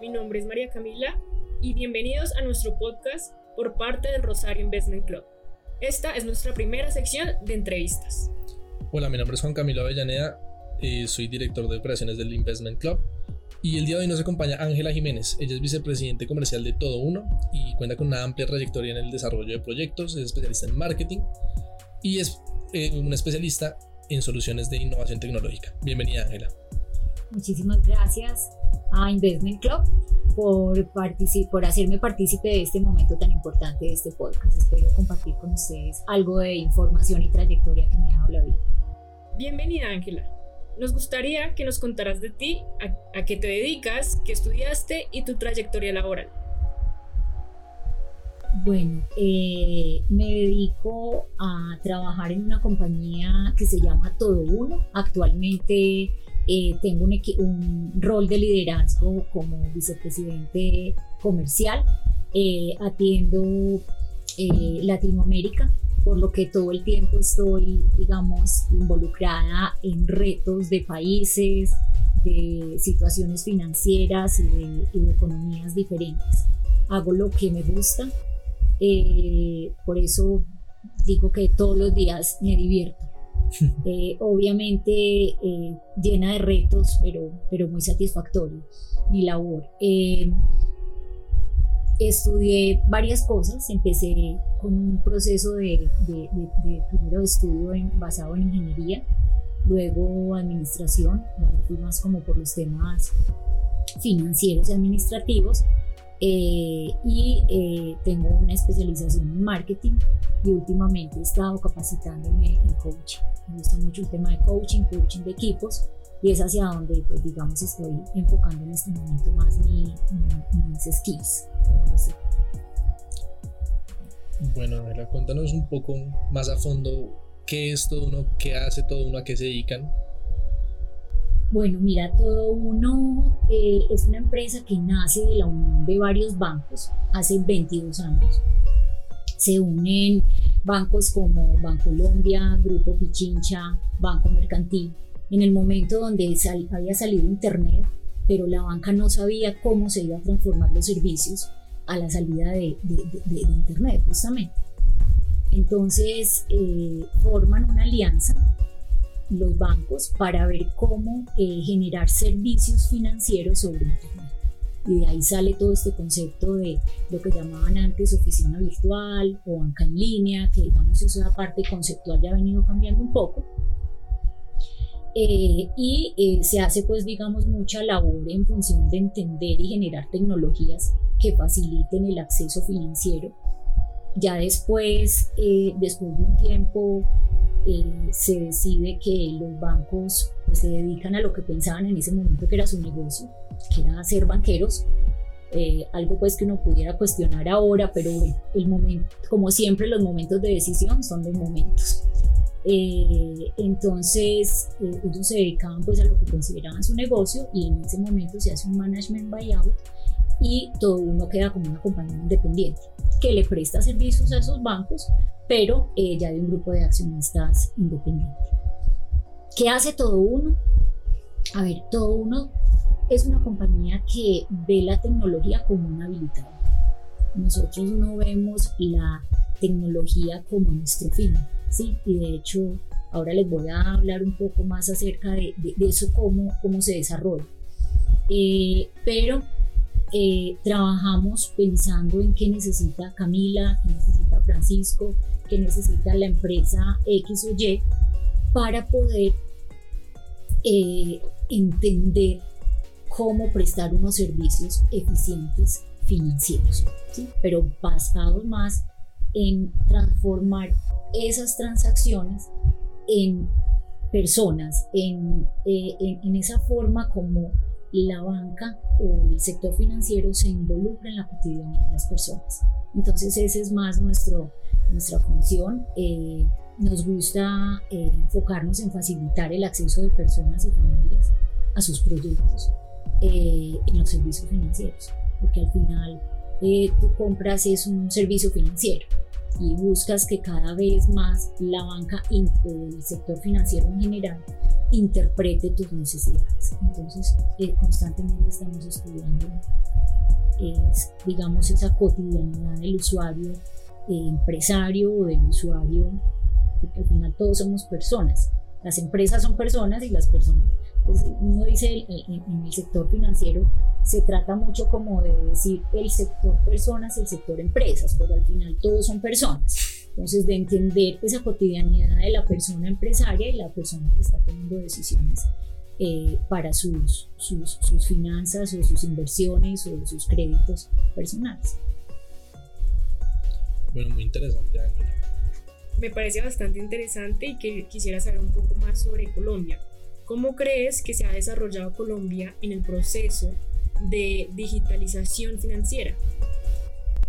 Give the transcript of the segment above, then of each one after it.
mi nombre es María Camila y bienvenidos a nuestro podcast por parte del Rosario Investment Club. Esta es nuestra primera sección de entrevistas. Hola, mi nombre es Juan Camilo Avellaneda, eh, soy director de operaciones del Investment Club y el día de hoy nos acompaña Ángela Jiménez. Ella es vicepresidente comercial de Todo Uno y cuenta con una amplia trayectoria en el desarrollo de proyectos, es especialista en marketing y es eh, una especialista en soluciones de innovación tecnológica. Bienvenida, Ángela. Muchísimas gracias a Investment Club por, por hacerme partícipe de este momento tan importante de este podcast. Espero compartir con ustedes algo de información y trayectoria que me ha dado la vida. Bienvenida, Ángela. Nos gustaría que nos contaras de ti, a, qué te dedicas, qué estudiaste y tu trayectoria laboral. Bueno, eh, me dedico a trabajar en una compañía que se llama Todo Uno. Actualmente eh, tengo un, rol de liderazgo como vicepresidente comercial. Eh, atiendo Latinoamérica, por lo que todo el tiempo estoy, digamos, involucrada en retos de países, de situaciones financieras y de, economías diferentes. Hago lo que me gusta, eh, por eso digo que todos los días me divierto. Eh, obviamente eh, llena de retos, pero, pero muy satisfactorio mi labor. Estudié varias cosas, empecé con un proceso de, primero de estudio basado en ingeniería, luego administración, fui más como por los temas financieros y administrativos, eh, y eh, tengo una especialización en marketing y últimamente he estado capacitándome en coaching. Me gusta mucho el tema de coaching, coaching de equipos y es hacia donde, pues, digamos, estoy enfocando en este momento más mi, mis skills. Bueno, Ana, cuéntanos un poco más a fondo qué es todo uno, qué hace todo uno, a qué se dedican. Bueno, mira, Todo Uno eh, es una empresa que nace de la unión de varios bancos hace 22 años. Se unen bancos como Bancolombia, Grupo Pichincha, Banco Mercantil, en el momento donde había salido Internet, pero la banca no sabía cómo se iba a transformar los servicios a la salida de, Internet, justamente. Entonces eh, forman una alianza los bancos para ver cómo eh, generar servicios financieros sobre Internet. Y de ahí sale todo este concepto de lo que llamaban antes oficina virtual o banca en línea, que digamos esa parte conceptual ya ha venido cambiando un poco eh, y eh, se hace pues digamos mucha labor en función de entender y generar tecnologías que faciliten el acceso financiero. Ya después, eh, después de un tiempo, se decide que los bancos pues, se dedican a lo que pensaban en ese momento que era su negocio, que era ser banqueros, algo pues que uno pudiera cuestionar ahora, pero el momento, como siempre los momentos de decisión son los momentos. Eh, entonces eh, ellos se dedicaban pues a lo que consideraban su negocio y en ese momento se hace un management buyout y todo uno queda como una compañía independiente que le presta servicios a esos bancos, pero eh, ya de un grupo de accionistas independiente. ¿Qué hace todo uno? A ver, todo uno es una compañía que ve la tecnología como un habilitador. Nosotros no vemos la tecnología como nuestro fin ¿sí? Y de hecho, ahora les voy a hablar un poco más acerca de, eso, cómo, cómo se desarrolla. Eh, pero eh, trabajamos pensando en qué necesita Camila, qué necesita Francisco, qué necesita la empresa X o Y para poder eh, entender cómo prestar unos servicios eficientes financieros, ¿sí? pero basados más en transformar esas transacciones en personas, eh, en, en, esa forma como la banca o el sector financiero se involucra en la cotidianidad de las personas. Entonces esa es más nuestro, nuestra función. Eh, nos gusta eh, enfocarnos en facilitar el acceso de personas y familias a sus proyectos en los servicios financieros, porque al final tú compras es un servicio financiero y buscas que cada vez más la banca o el sector financiero en general interprete tus necesidades. Entonces, eh, constantemente estamos estudiando, digamos, esa cotidianidad del usuario eh, empresario o del usuario, porque al final todos somos personas. Las empresas son personas y las personas, pues uno dice en el sector financiero, se trata mucho como de decir el sector personas, el sector empresas, pero al final todos son personas. Entonces, de entender esa cotidianidad de la persona empresaria y la persona que está tomando decisiones eh, para sus, sus, sus, finanzas o sus inversiones o sus créditos personales. Bueno, muy interesante, Ángela. Me parece bastante interesante y que quisiera saber un poco más sobre Colombia. ¿Cómo crees que se ha desarrollado Colombia en el proceso de digitalización financiera?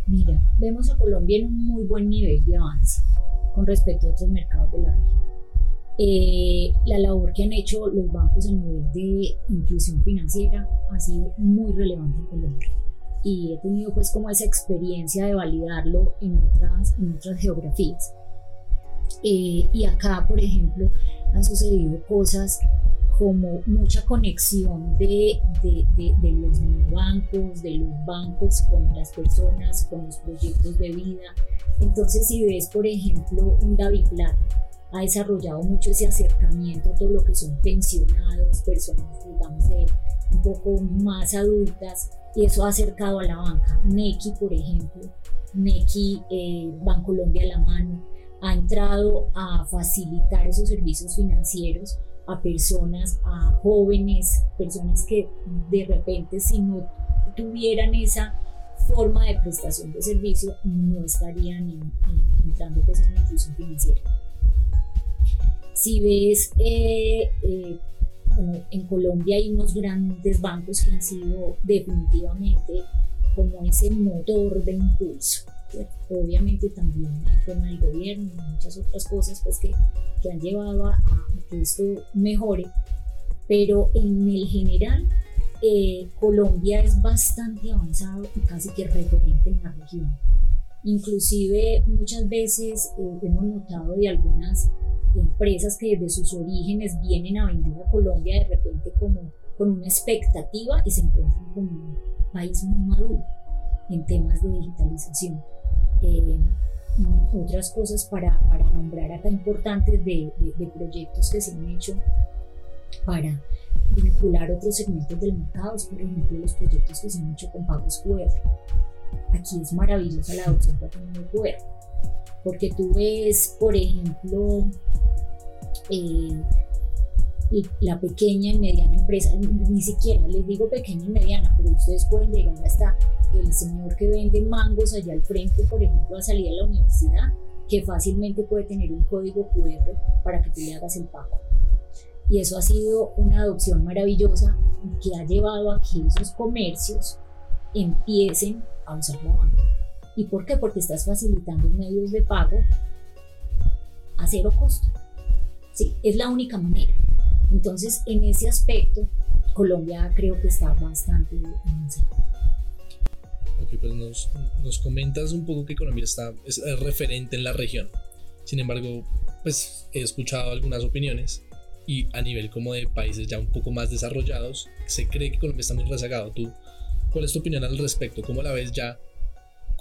Mira, vemos a Colombia en un muy buen nivel de avance con respecto a otros mercados de la región. Eh, la labor que han hecho los bancos a nivel de inclusión financiera ha sido muy relevante en Colombia y he tenido pues como esa experiencia de validarlo en otras, en otras geografías. Eh, y acá, por ejemplo, han sucedido cosas como mucha conexión de, de, de, los bancos, de los bancos con las personas, con los proyectos de vida. Entonces, si ves, por ejemplo, un David Plata, ha desarrollado mucho ese acercamiento a todo lo que son pensionados, personas, digamos, de un poco más adultas, y eso ha acercado a la banca. Neki, por ejemplo, Neki, eh, Bancolombia a la mano, ha entrado a facilitar esos servicios financieros a personas, a jóvenes, personas que de repente si no tuvieran esa forma de prestación de servicio no estarían entrando pues, en la inclusión financiera. Si ves eh, eh, en Colombia hay unos grandes bancos que han sido definitivamente como ese motor de impulso. Obviamente también el tema del gobierno y muchas otras cosas pues, que, que han llevado a, que esto mejore, pero en el general eh, Colombia es bastante avanzado y casi que referente en la región. Inclusive muchas veces eh, hemos notado de algunas empresas que desde sus orígenes vienen a vender a Colombia de repente como con una expectativa y se encuentran con un país muy maduro en temas de digitalización. Eh, otras cosas para, para, nombrar acá importantes de, de, proyectos que se han hecho para vincular otros segmentos del mercado, por ejemplo los proyectos que se han hecho con pagos QR. Aquí es maravillosa la adopción de QR porque tú ves, por ejemplo, eh, la pequeña y mediana empresa, ni siquiera les digo pequeña y mediana, pero ustedes pueden llegar hasta el señor que vende mangos allá al frente, por ejemplo, a salir de la universidad, que fácilmente puede tener un código QR para que tú le hagas el pago. Y eso ha sido una adopción maravillosa que ha llevado a que esos comercios empiecen a usar la banca. ¿Y por qué? Porque estás facilitando medios de pago a cero costo. Sí, es la única manera. Entonces, en ese aspecto, Colombia creo que está bastante avanzada. Ok, pues nos, nos, comentas un poco que Colombia está, es referente en la región. Sin embargo, pues he escuchado algunas opiniones y a nivel como de países ya un poco más desarrollados, se cree que Colombia está muy rezagado. ¿Tú, ¿Cuál es tu opinión al respecto? ¿Cómo la ves ya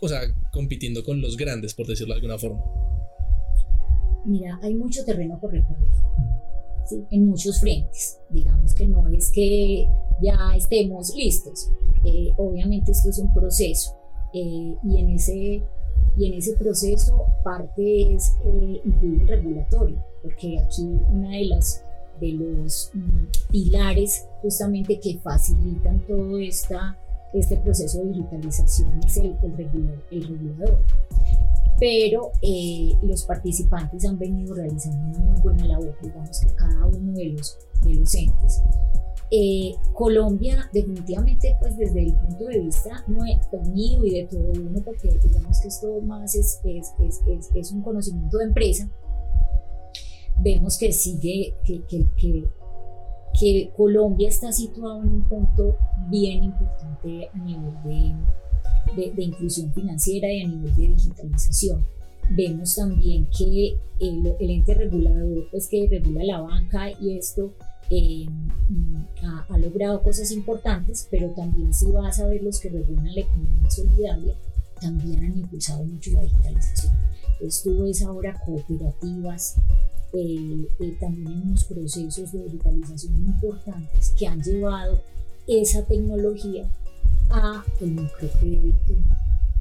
o sea, compitiendo con los grandes, por decirlo de alguna forma? Mira, hay mucho terreno por recorrer, en muchos frentes. Digamos que no es que ya estemos listos. Eh, obviamente esto es un proceso eh, y, en ese, y en ese proceso parte es eh, incluir el regulatorio, porque aquí una de las de los mm, pilares justamente que facilitan todo esta este proceso de digitalización es el, el, regulador. Pero eh, los participantes han venido realizando una muy buena labor, digamos que cada uno de los, de los entes. Eh, Colombia definitivamente pues desde el punto de vista pues, mío y de todo uno porque digamos que esto más es, es, es, es un conocimiento de empresa vemos que sigue que, que, que que Colombia está situado en un punto bien importante a nivel de, de, inclusión financiera y a nivel de digitalización. vemos también que el, ente regulador, pues que regula la banca y esto, eh, ha, logrado cosas importantes, pero también si vas a ver los que regulan la economía solidaria, también han impulsado mucho la digitalización. Tú ves ahora cooperativas, eh, eh, también en unos procesos de digitalización importantes que han llevado esa tecnología a el microcrédito,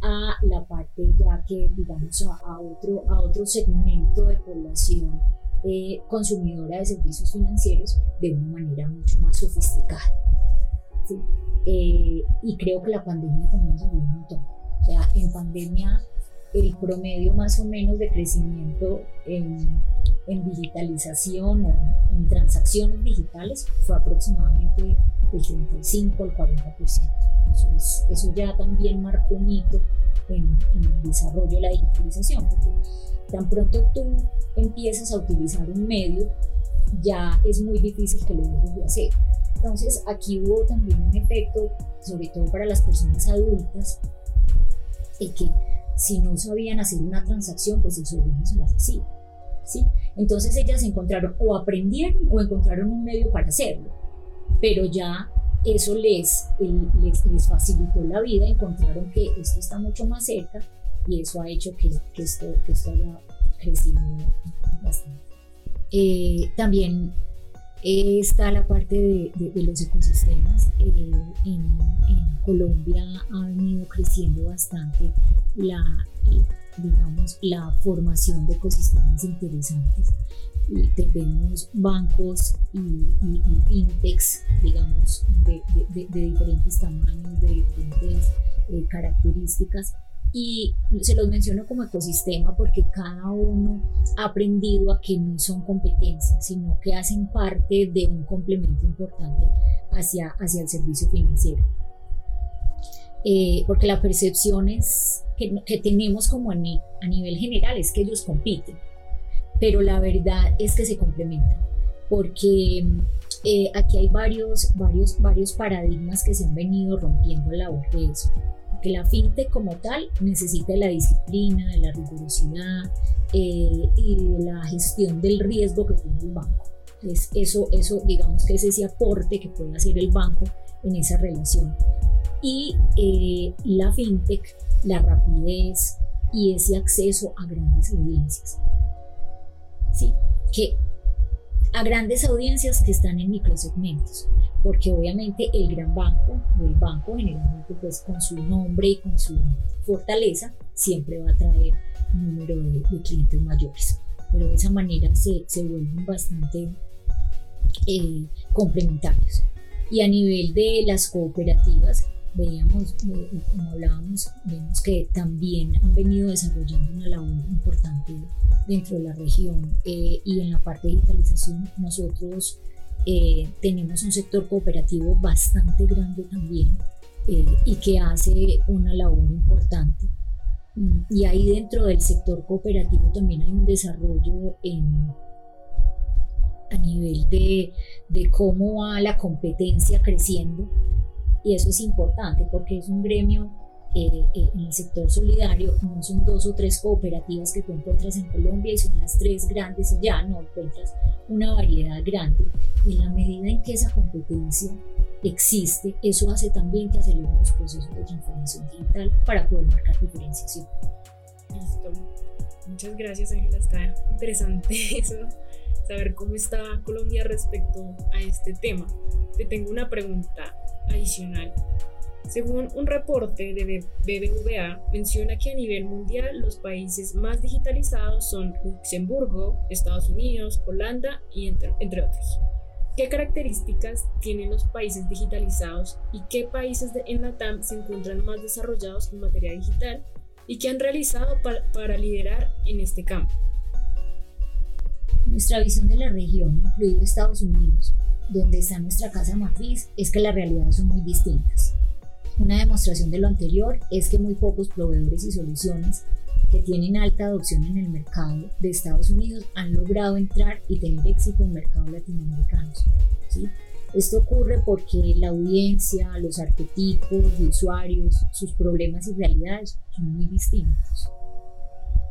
a la parte ya que digamos a, otro, a otro segmento de población eh, consumidora de servicios financieros de una manera mucho más sofisticada. y creo que la pandemia también nos ayudó un montón. O sea, en pandemia el promedio más o menos de crecimiento en, en digitalización o en, transacciones digitales fue aproximadamente del 35 al 40%. Eso, eso ya también marcó un hito en, en, el desarrollo de la digitalización, porque tan pronto tú empiezas a utilizar un medio, ya es muy difícil que lo dejes de hacer. Entonces aquí hubo también un efecto, sobre todo para las personas adultas, y que si no sabían hacer una transacción, pues el sobrino se las hacía. ¿sí? Entonces ellas encontraron o aprendieron o encontraron un medio para hacerlo, pero ya eso les, les, les, facilitó la vida, encontraron que esto está mucho más cerca y eso ha hecho que, que esto, que esto haya crecido bastante. Eh, también eh, está la parte de, los ecosistemas. Eh, en, Colombia ha venido creciendo bastante la, digamos, la formación de ecosistemas interesantes. Tenemos bancos y, y, fintechs, digamos, de, de, diferentes tamaños, de diferentes eh, características. Y se los menciono como ecosistema porque cada uno ha aprendido a que no son competencias, sino que hacen parte de un complemento importante hacia, hacia el servicio financiero. Eh, porque la percepción es que, tenemos como a, a nivel general es que ellos compiten, pero la verdad es que se complementan, porque eh, aquí hay varios, varios, varios paradigmas que se han venido rompiendo a la labor de eso. Que la fintech como tal necesita la disciplina, la rigurosidad eh, y la gestión del riesgo que tiene el banco. Entonces, eso, eso, digamos que es ese aporte que puede hacer el banco en esa relación y eh, la fintech, la rapidez y ese acceso a grandes audiencias. ¿Sí? Que a grandes audiencias que están en microsegmentos, porque obviamente el gran banco o el banco generalmente pues con su nombre y con su fortaleza siempre va a traer un número de, clientes mayores, pero de esa manera se, se vuelven bastante eh, complementarios. Y a nivel de las cooperativas, veíamos, eh, como hablábamos, vemos que también han venido desarrollando una labor importante dentro de la región eh, y en la parte de digitalización nosotros eh, tenemos un sector cooperativo bastante grande también y que hace una labor importante. Mm, y ahí dentro del sector cooperativo también hay un desarrollo en, a nivel de, de cómo va la competencia creciendo y eso es importante porque es un gremio eh, eh, en el sector solidario, no son dos o tres cooperativas que tú encuentras en Colombia y son las tres grandes y ya no encuentras una variedad grande. Y en la medida en que esa competencia existe, eso hace también que aceleren los procesos de transformación digital para poder marcar diferenciación. Listo. Muchas gracias, Ángela. Está interesante eso, saber cómo está Colombia respecto a este tema. Te tengo una pregunta adicional. Según un reporte de BBVA, menciona que a nivel mundial los países más digitalizados son Luxemburgo, Estados Unidos, Holanda y entre, otros. ¿Qué características tienen los países digitalizados y qué países en la TAM se encuentran más desarrollados en materia digital y qué han realizado para liderar en este campo? Nuestra visión de la región, incluido Estados Unidos, donde está nuestra casa matriz, es que las realidades son muy distintas. Una demostración de lo anterior es que muy pocos proveedores y soluciones que tienen alta adopción en el mercado de Estados Unidos han logrado entrar y tener éxito en mercados latinoamericanos. ¿sí? Esto ocurre porque la audiencia, los arquetipos de usuarios, sus problemas y realidades son muy distintos.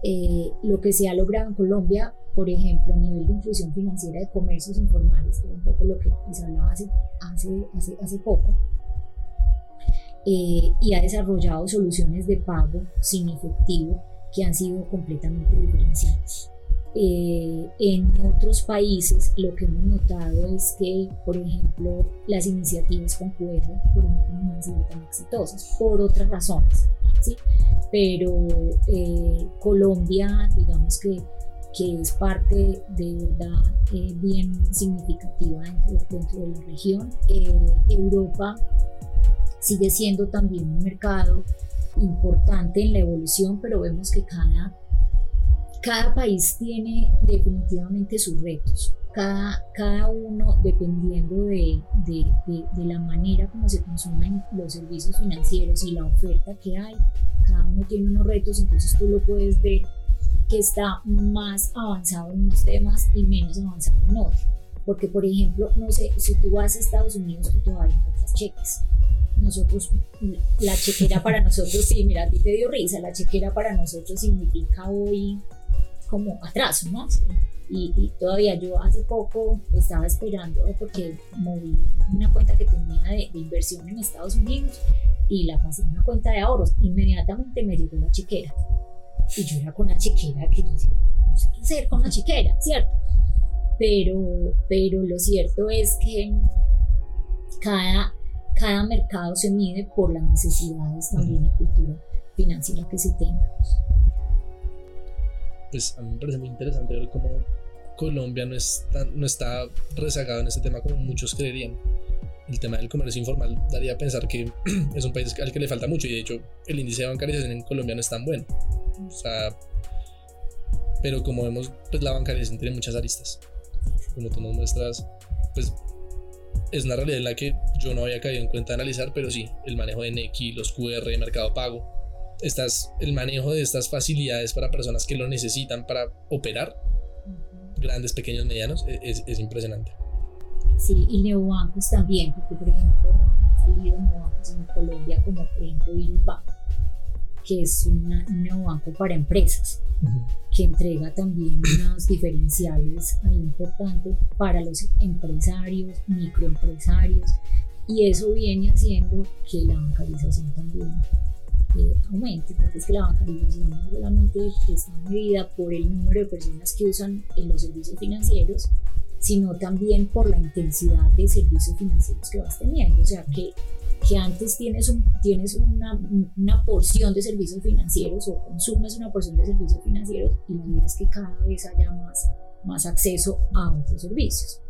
Eh, lo que se ha logrado en Colombia, por ejemplo, a nivel de inclusión financiera de comercios informales, que es un poco lo que les hablaba hace, hace, hace, poco, eh, y ha desarrollado soluciones de pago sin efectivo que han sido completamente diferenciadas. Eh, en otros países lo que hemos notado es que, por ejemplo, las iniciativas con QR, por ejemplo, no han sido tan exitosas por otras razones, ¿sí? Pero eh, Colombia, digamos que, que es parte de verdad eh, bien significativa dentro, dentro, de la región. Europa sigue siendo también un mercado importante en la evolución, pero vemos que cada cada país tiene definitivamente sus retos, cada, cada uno dependiendo de, de, de, la manera como se consumen los servicios financieros y la oferta que hay, cada uno tiene unos retos, entonces tú lo puedes ver que está más avanzado en unos temas y menos avanzado en otros. Porque, por ejemplo, no sé, si tú vas a Estados Unidos, tú todavía encuentras cheques. Nosotros, la chequera para nosotros, sí, mira, a ti te dio risa, la chequera para nosotros significa hoy como atraso, ¿no? Y, todavía yo hace poco estaba esperando porque moví una cuenta que tenía de, inversión en Estados Unidos y la pasé en una cuenta de ahorros. Inmediatamente me llegó la chequera. Y yo era con la chequera que yo decía, no sé qué hacer con la chequera, ¿cierto? Pero, pero lo cierto es que cada, cada mercado se mide por las necesidades también y cultura financiera que se tenga pues a mí me parece muy interesante ver cómo Colombia no, está, no está rezagado en este tema como muchos creerían. El tema del comercio informal daría a pensar que es un país al que le falta mucho y de hecho el índice de bancarización en Colombia no es tan bueno. O sea, pero como vemos, pues la bancarización tiene muchas aristas. Como tú nos muestras, pues es una realidad en la que yo no había caído en cuenta de analizar, pero sí, el manejo de NECI, los QR, Mercado Pago, estas, el manejo de estas facilidades para personas que lo necesitan para operar, grandes, pequeños, medianos, e, es, es impresionante. Sí, y neobancos también, porque por ejemplo han salido neobancos en Colombia como por ejemplo Bank, que es un neobanco para empresas, que entrega también unos diferenciales importantes para los empresarios, microempresarios, y eso viene haciendo que la bancarización también aumente, porque es que la bancarización no solamente está medida por el número de personas que usan en los servicios financieros, sino también por la intensidad de servicios financieros que vas teniendo. O sea, que, que antes tienes, un, tienes una, una, porción de servicios financieros o consumes una porción de servicios financieros y la idea es que cada vez haya más, más acceso a otros servicios.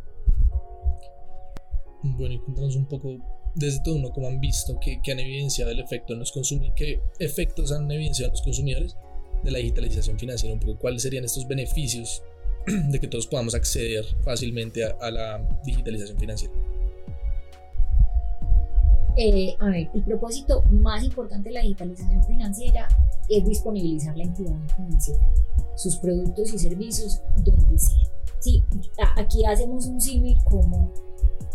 Bueno, y cuéntanos un poco desde todo uno cómo han visto que, han evidenciado el efecto en los consumidores, qué efectos han evidenciado en los consumidores de la digitalización financiera, un poco cuáles serían estos beneficios de que todos podamos acceder fácilmente a, la digitalización financiera. Eh, a ver, el propósito más importante de la digitalización financiera es disponibilizar la entidad financiera, sus productos y servicios donde sea. Sí, aquí hacemos un símil como,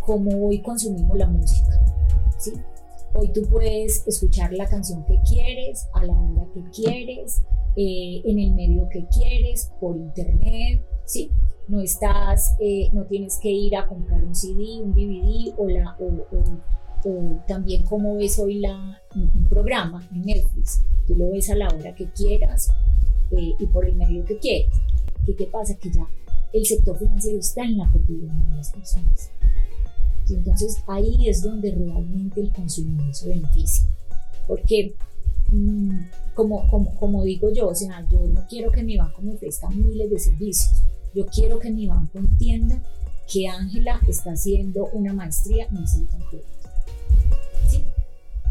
como hoy consumimos la música. Hoy tú puedes escuchar la canción que quieres, a la hora que quieres, eh, en el medio que quieres, por internet, ¿sí? No estás, eh, no tienes que ir a comprar un CD, un DVD o, la, o, también como ves hoy la, un programa en Netflix. Tú lo ves a la hora que quieras eh, y por el medio que quieras. ¿Qué te pasa? Que ya el sector financiero está en la cotidianidad de las personas. Entonces ahí es donde realmente el consumidor se beneficia. Porque, mm, como, como, como digo yo, o sea, yo no quiero que mi banco me ofrezca miles de servicios. Yo quiero que mi banco entienda que Ángela está haciendo una maestría, necesita un crédito. ¿Sí?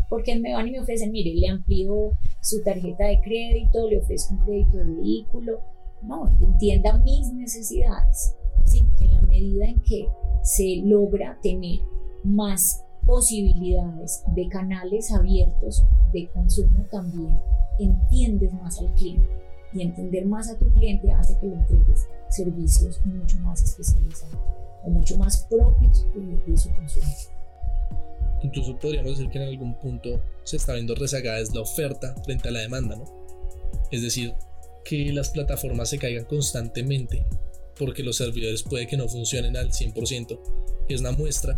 Porque me van y me ofrecen, mire, le amplío su tarjeta de crédito, le ofrezco un crédito de vehículo. No, entienda mis necesidades. ¿sí? En la medida en que se logra tener más posibilidades de canales abiertos de consumo también entiendes más al cliente y entender más a tu cliente hace que le entregues servicios mucho más especializados o mucho más propios de, su consumo. Incluso podríamos decir que en algún punto se está viendo rezagada es la oferta frente a la demanda, ¿no? Es decir, que las plataformas se caigan constantemente porque los servidores puede que no funcionen al 100%, es una muestra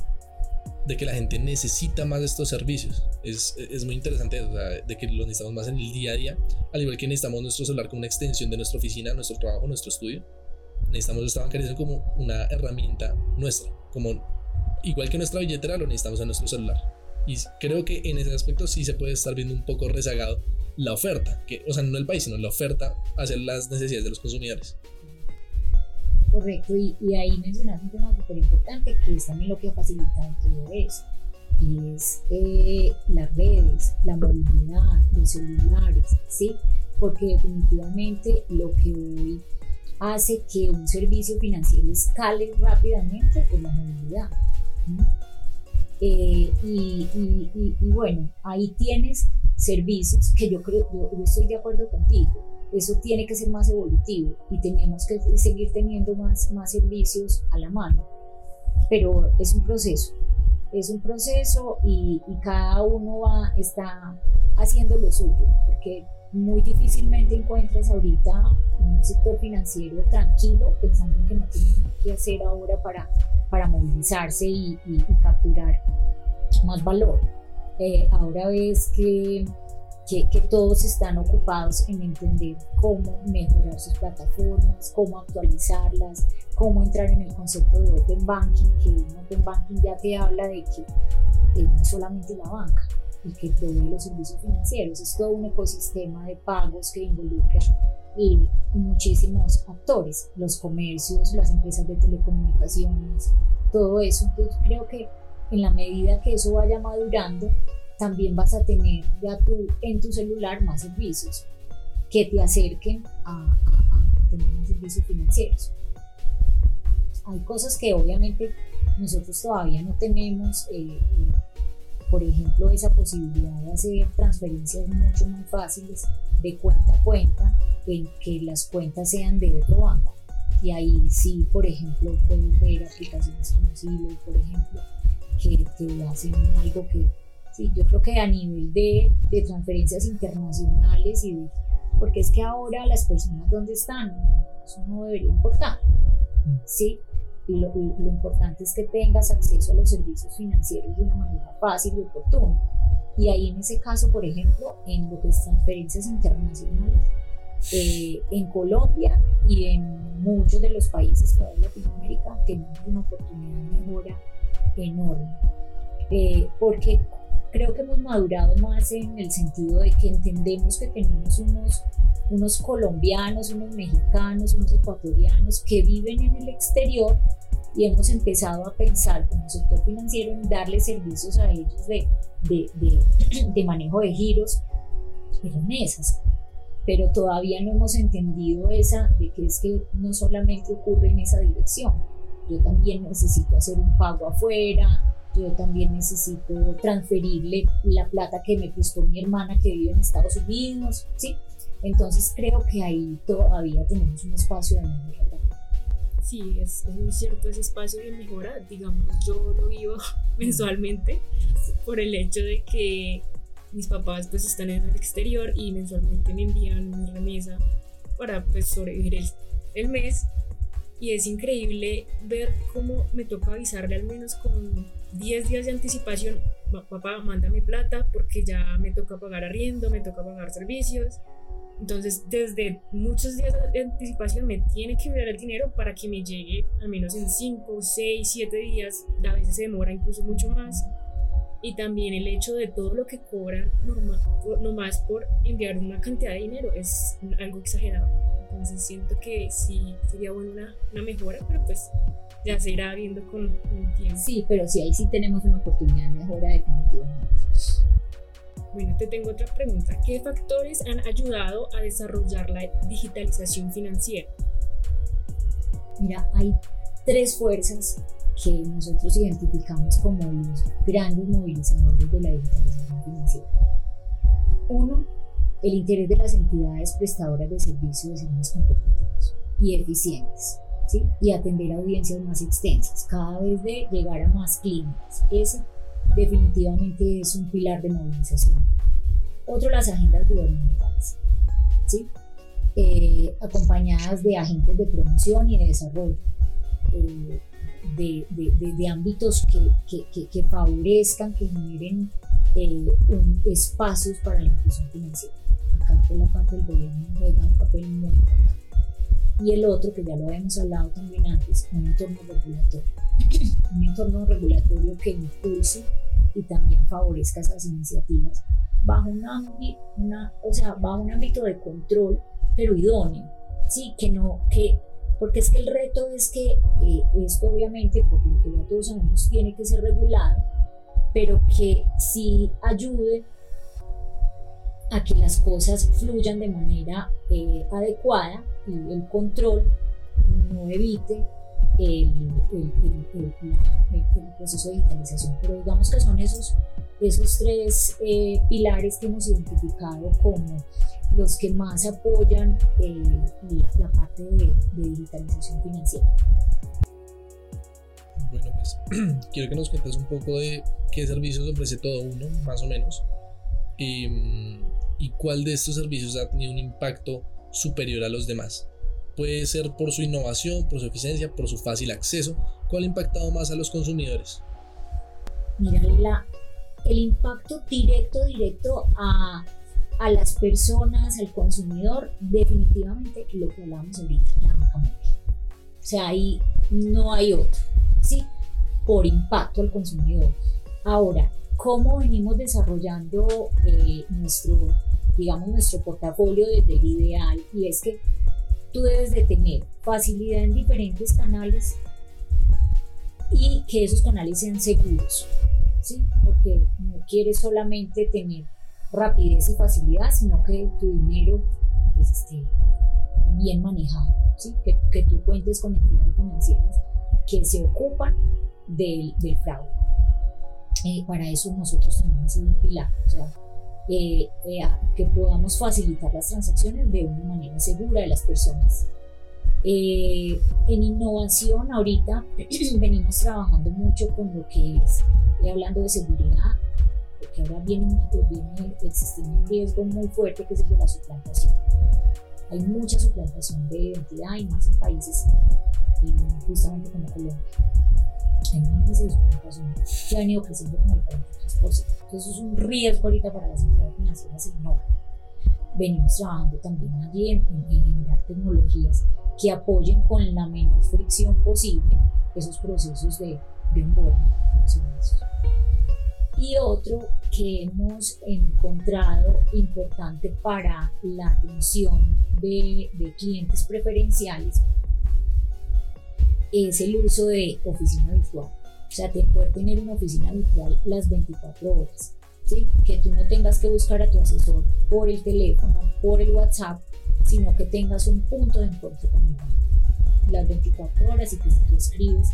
de que la gente necesita más estos servicios. Es, es muy interesante de que los necesitamos más en el día a día, al igual que necesitamos nuestro celular como una extensión de nuestra oficina, nuestro trabajo, nuestro estudio. Necesitamos esta bancaria como una herramienta nuestra, como igual que nuestra billetera lo necesitamos en nuestro celular. Y creo que en ese aspecto sí se puede estar viendo un poco rezagado la oferta, que, o sea, no el país, sino la oferta hacia las necesidades de los consumidores. Correcto, y, ahí mencionaste un tema súper importante que es también lo que ha facilitado todo eso, y es eh, las redes, la movilidad, los celulares, ¿sí? Porque definitivamente lo que hoy hace que un servicio financiero escale rápidamente es la movilidad. Eh, y, bueno, ahí tienes servicios que yo creo, yo, yo estoy de acuerdo contigo eso tiene que ser más evolutivo y tenemos que seguir teniendo más, más servicios a la mano. Pero es un proceso, es un proceso y, cada uno va, está haciendo lo suyo, porque muy difícilmente encuentras ahorita un sector financiero tranquilo pensando en que no tiene que hacer ahora para, para movilizarse y, capturar más valor. Eh, ahora ves que que, todos están ocupados en entender cómo mejorar sus plataformas, cómo actualizarlas, cómo entrar en el concepto de Open Banking, que un Open Banking ya te habla de que no es solamente la banca el que provee los servicios financieros, es todo un ecosistema de pagos que involucra y muchísimos actores, los comercios, las empresas de telecomunicaciones, todo eso. Entonces creo que en la medida que eso vaya madurando, también vas a tener ya tú en tu celular más servicios que te acerquen a, tener más servicios financieros. Hay cosas que obviamente nosotros todavía no tenemos, eh, eh, por ejemplo, esa posibilidad de hacer transferencias mucho más fáciles de cuenta a cuenta, en que las cuentas sean de otro banco. Y ahí sí, por ejemplo, puedes ver aplicaciones como Silo, por ejemplo, que te hacen algo que Sí, yo creo que a nivel de, de transferencias internacionales y de, porque es que ahora las personas donde están, eso no debería importar, ¿sí? Y lo, lo, importante es que tengas acceso a los servicios financieros de una manera fácil y oportuna. Y ahí en ese caso, por ejemplo, en lo que es transferencias internacionales, eh, en Colombia y en muchos de los países de Latinoamérica tenemos una oportunidad de mejora enorme. Eh, porque creo que hemos madurado más en el sentido de que entendemos que tenemos unos, unos colombianos, unos mexicanos, unos ecuatorianos que viven en el exterior y hemos empezado a pensar como sector financiero en darle servicios a ellos de, de, de, de manejo de giros y remesas. Pero todavía no hemos entendido esa de que es que no solamente ocurre en esa dirección. Yo también necesito hacer un pago afuera, yo también necesito transferirle la plata que me prestó mi hermana que vive en Estados Unidos, ¿sí? Entonces creo que ahí todavía tenemos un espacio de mejora. Sí, es, muy cierto ese espacio de mejora, digamos, yo lo vivo mensualmente por el hecho de que mis papás pues están en el exterior y mensualmente me envían una remesa para pues sobrevivir el, el mes y es increíble ver cómo me toca avisarle al menos con 10 días de anticipación, papá, mándame plata porque ya me toca pagar arriendo, me toca pagar servicios. Entonces, desde muchos días de anticipación me tiene que enviar el dinero para que me llegue al menos en 5, 6, 7 días. A veces se demora incluso mucho más. Y también el hecho de todo lo que cobran nomás por enviar una cantidad de dinero es algo exagerado. Entonces siento que sí sería buena una, mejora, pero pues ya se irá viendo con, el tiempo. Sí, pero sí, ahí sí tenemos una oportunidad de mejora definitivamente. Bueno, te tengo otra pregunta. ¿Qué factores han ayudado a desarrollar la digitalización financiera? Mira, hay tres fuerzas que nosotros identificamos como los grandes movilizadores de la digitalización financiera. Uno, el interés de las entidades prestadoras de servicios ser más competitivos y eficientes y atender audiencias más extensas, cada vez de llegar a más clientes. Ese definitivamente es un pilar de movilización. Otro, las agendas gubernamentales. ¿sí? eh, acompañadas de agentes de promoción y de desarrollo, eh, de, de, de, ámbitos que, que, favorezcan, que generen eh, espacios para la inclusión financiera. Por la parte del gobierno juega un papel muy importante. Y el otro, que ya lo habíamos hablado también antes, un entorno regulatorio. un entorno regulatorio que impulse y también favorezca esas iniciativas bajo un ámbito, una, o sea, bajo un ámbito de control, pero idóneo, sí, que no, que, porque es que el reto es que eh, esto obviamente, por lo que ya todos sabemos, tiene que ser regulado, pero que sí ayude a que las cosas fluyan de manera eh, adecuada y el control no evite el, proceso de digitalización. Pero digamos que son esos, esos tres eh, pilares que hemos identificado como los que más apoyan eh, la, parte de, digitalización financiera. Bueno, pues quiero que nos cuentes un poco de qué servicios ofrece todo uno, más o menos, y, y cuál de estos servicios ha tenido un impacto superior a los demás. Puede ser por su innovación, por su eficiencia, por su fácil acceso. ¿Cuál ha impactado más a los consumidores? Mira, la, el impacto directo, directo a, a las personas, al consumidor, definitivamente lo que hablamos ahorita, la banca móvil. O sea, ahí no hay otro, ¿sí? Por impacto al consumidor. Ahora, ¿cómo venimos desarrollando eh, nuestro, digamos, nuestro portafolio desde el ideal? Y es que tú debes de tener facilidad en diferentes canales y que esos canales sean seguros, ¿sí? Porque no quieres solamente tener rapidez y facilidad, sino que tu dinero esté bien manejado, ¿sí? Que, que, tú cuentes con entidades financieras que se ocupan del fraude. Eh, para eso nosotros tenemos un pilar, o sea, eh, eh, que podamos facilitar las transacciones de una manera segura de las personas. Eh, en innovación ahorita venimos trabajando mucho con lo que es, hablando de seguridad, porque ahora viene, viene existiendo un riesgo muy fuerte que es el de la suplantación. Hay mucha suplantación de identidad y más en países justamente como Colombia índice de suplantación que ha venido creciendo como el 43%. Entonces es un riesgo ahorita para las entidades financieras innovar. Venimos trabajando también allí en, generar tecnologías que apoyen con la menor fricción posible esos procesos de, de onboarding. Y otro que hemos encontrado importante para la atención de, de clientes preferenciales es el uso de oficina virtual. O sea, te poder tener una oficina virtual las 24 horas. ¿sí? Que tú no tengas que buscar a tu asesor por el teléfono, por el WhatsApp, sino que tengas un punto de encuentro con el banco. Las 24 horas y que si tú escribes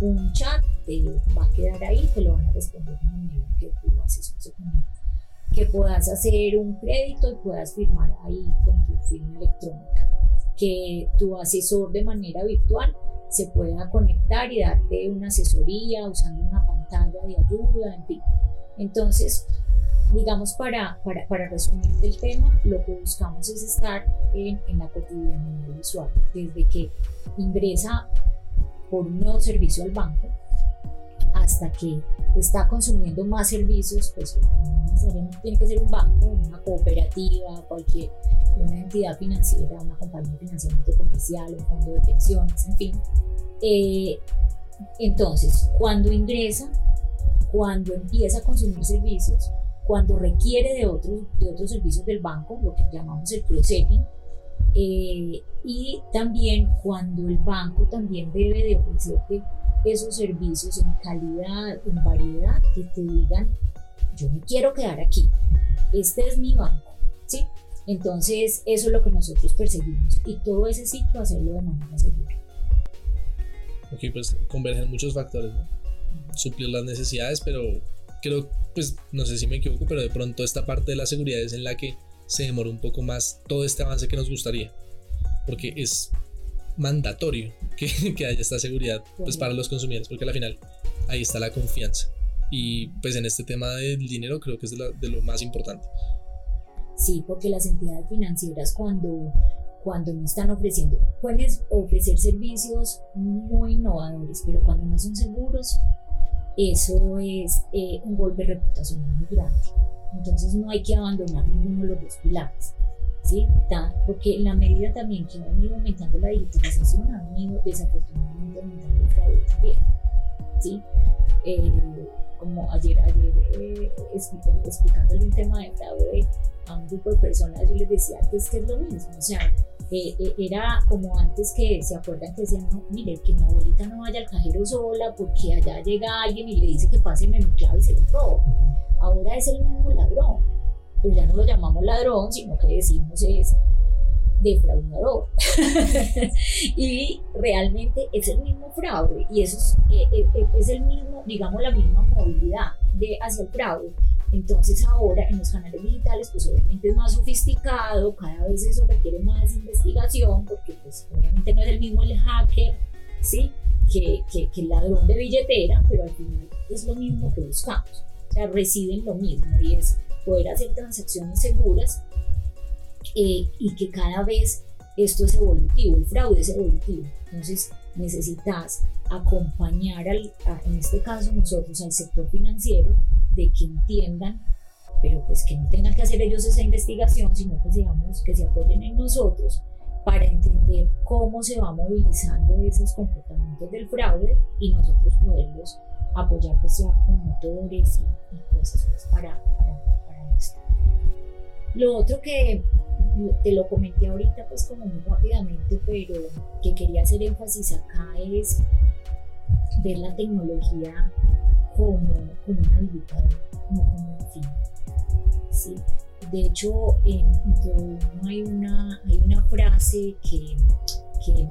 un chat, te va a quedar ahí, te lo van a responder de manera que tu asesor se conecte. Que puedas hacer un crédito y puedas firmar ahí con tu firma electrónica. Que tu asesor de manera virtual se pueda conectar y darte una asesoría usando una pantalla de ayuda, en fin. Entonces, digamos, para, para, para resumir el tema, lo que buscamos es estar en, en la cotidianidad del desde que ingresa por un nuevo servicio al banco hasta que está consumiendo más servicios, pues tiene que ser un banco, una cooperativa, cualquier, una entidad financiera, una compañía de financiamiento comercial, un fondo de pensiones, en fin. Eh, entonces, cuando ingresa, cuando empieza a consumir servicios, cuando requiere de otros, de otros servicios del banco, lo que llamamos el cross-selling, eh, y también cuando el banco también debe de ofrecerte esos servicios en calidad, en variedad, que te digan, yo me quiero quedar aquí, este es mi banco, ¿sí? Entonces, eso es lo que nosotros perseguimos y todo ese ciclo hacerlo de manera segura. Ok, pues convergen muchos factores, ¿no? Suplir las necesidades, pero creo, pues no sé si me equivoco, pero de pronto esta parte de la seguridad es en la que se demora un poco más todo este avance que nos gustaría, porque es mandatorio que, que haya esta seguridad pues, para los consumidores, porque al final ahí está la confianza. Y pues en este tema del dinero creo que es de, lo más importante. Sí, porque las entidades financieras cuando, cuando no están ofreciendo, pueden ofrecer servicios muy innovadores, pero cuando no son seguros, eso es eh, un golpe reputacional muy grande. Entonces no hay que abandonar ninguno de los dos pilares. ¿Sí? porque la medida también que ha venido aumentando la digitalización, ha venido desafortunadamente aumentando el fraude también. ¿sí? Eh, como ayer, ayer eh, explicándole un tema de fraude a un grupo de personas, yo les decía antes que es lo mismo, o sea, eh, era como antes que se acuerdan que decían, no, mire, que mi abuelita no vaya al cajero sola porque allá llega alguien y le dice que páseme mi clave y se lo roba. Ahora es el mismo ladrón, pero ya no lo llamamos ladrón, sino que decimos es defraudador. y realmente es el mismo fraude y eso es, eh, es el mismo, digamos, la misma movilidad de hacia el fraude. Entonces ahora en los canales digitales pues obviamente es más sofisticado, cada vez eso requiere más investigación porque pues obviamente no es el mismo el hacker, ¿sí? Que, que, que el ladrón de billetera, pero al final es lo mismo que buscamos. O sea, reciben lo mismo y es poder hacer transacciones seguras eh, y que cada vez esto es evolutivo, el fraude es evolutivo. Entonces necesitas acompañar, al, en este caso nosotros, al sector financiero de que entiendan, pero pues que no tengan que hacer ellos esa investigación, sino que, digamos, que se apoyen en nosotros para entender cómo se va movilizando esos comportamientos del fraude y nosotros poderlos apoyar pues ya con motores y, cosas pues para, para, esto. Lo otro que te lo comenté ahorita pues como muy rápidamente, pero que quería hacer énfasis acá es ver la tecnología como, como un habilitador, no como un fin. ¿sí? De hecho, en, hay una, hay una frase que, que,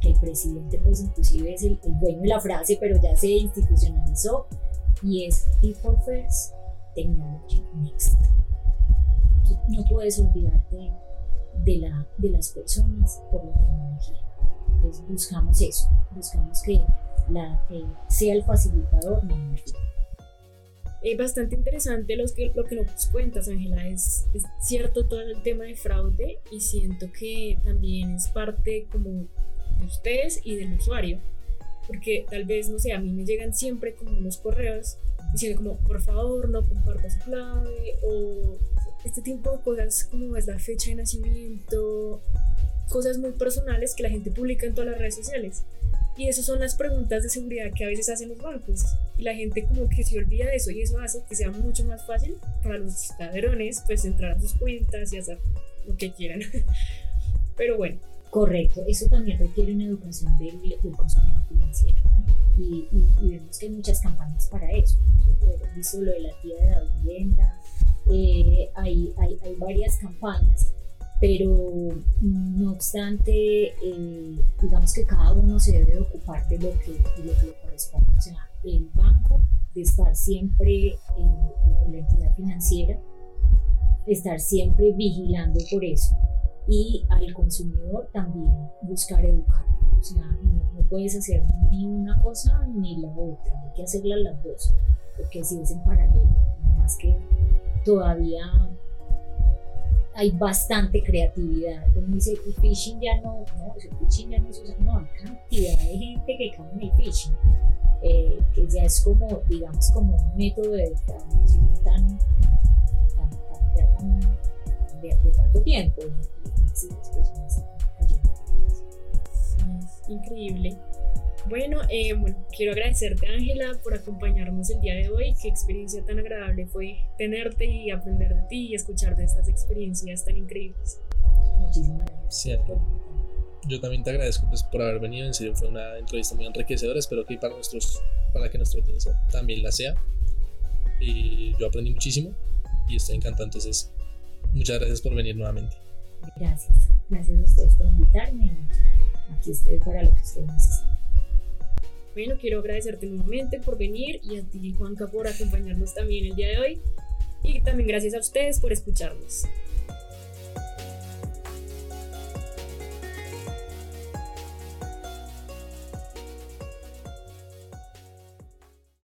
que, el presidente, pues inclusive es el, el, dueño de la frase, pero ya se institucionalizó, y es People First, Technology Next. no puedes olvidarte de, la, de las personas por la tecnología. Entonces buscamos eso, buscamos que la, sea el facilitador, no Es bastante interesante que, lo que nos cuentas, Ángela. Es, cierto todo el tema de fraude y siento que también es parte como de ustedes y del usuario. Porque tal vez, no sé, a mí me llegan siempre como unos correos diciendo como, por favor, no compartas clave o este tipo de cosas como es la fecha de nacimiento, cosas muy personales que la gente publica en todas las redes sociales. Y esas son las preguntas de seguridad que a veces hacen los bancos. Y la gente como que se olvida de eso y eso hace que sea mucho más fácil para los ladrones pues entrar a sus cuentas y hacer lo que quieran. Pero bueno. Correcto, eso también requiere una educación del, consumidor financiero. Y, vemos que hay muchas campañas para eso. Visto lo de la tía de la vivienda, eh, hay, hay, hay varias campañas pero no obstante, eh, digamos que cada uno se debe ocupar de lo que, lo que le corresponde. O sea, el banco de estar siempre en, la entidad financiera, estar siempre vigilando por eso y al consumidor también buscar educar. O sea, no, puedes hacer ni una cosa ni la otra, hay que hacerlas las dos, porque si es en paralelo, además que todavía hay bastante creatividad. Uno dice, el phishing ya no, no, el phishing ya no se usa, no, hay cantidad de gente que cae en el phishing, eh, que ya es como, digamos, como un método de defraudación tan, tan, tan, de, de, tanto tiempo. Y, y las personas increíble. Bueno, eh, bueno, quiero agradecerte Ángela por acompañarnos el día de hoy. Qué experiencia tan agradable fue tenerte y aprender de ti y escuchar de estas experiencias tan increíbles. Muchísimas gracias. Yo también te agradezco pues, por haber venido. En serio, fue una entrevista muy enriquecedora. Espero que para, nuestros, para que nuestra audiencia también la sea. Y yo aprendí muchísimo y estoy encantado. Entonces, muchas gracias por venir nuevamente. Gracias. Gracias a ustedes por invitarme. Aquí estoy para lo que ustedes necesiten. Bueno, quiero agradecerte nuevamente por venir y a ti, Juanca, por acompañarnos también el día de hoy. Y también gracias a ustedes por escucharnos.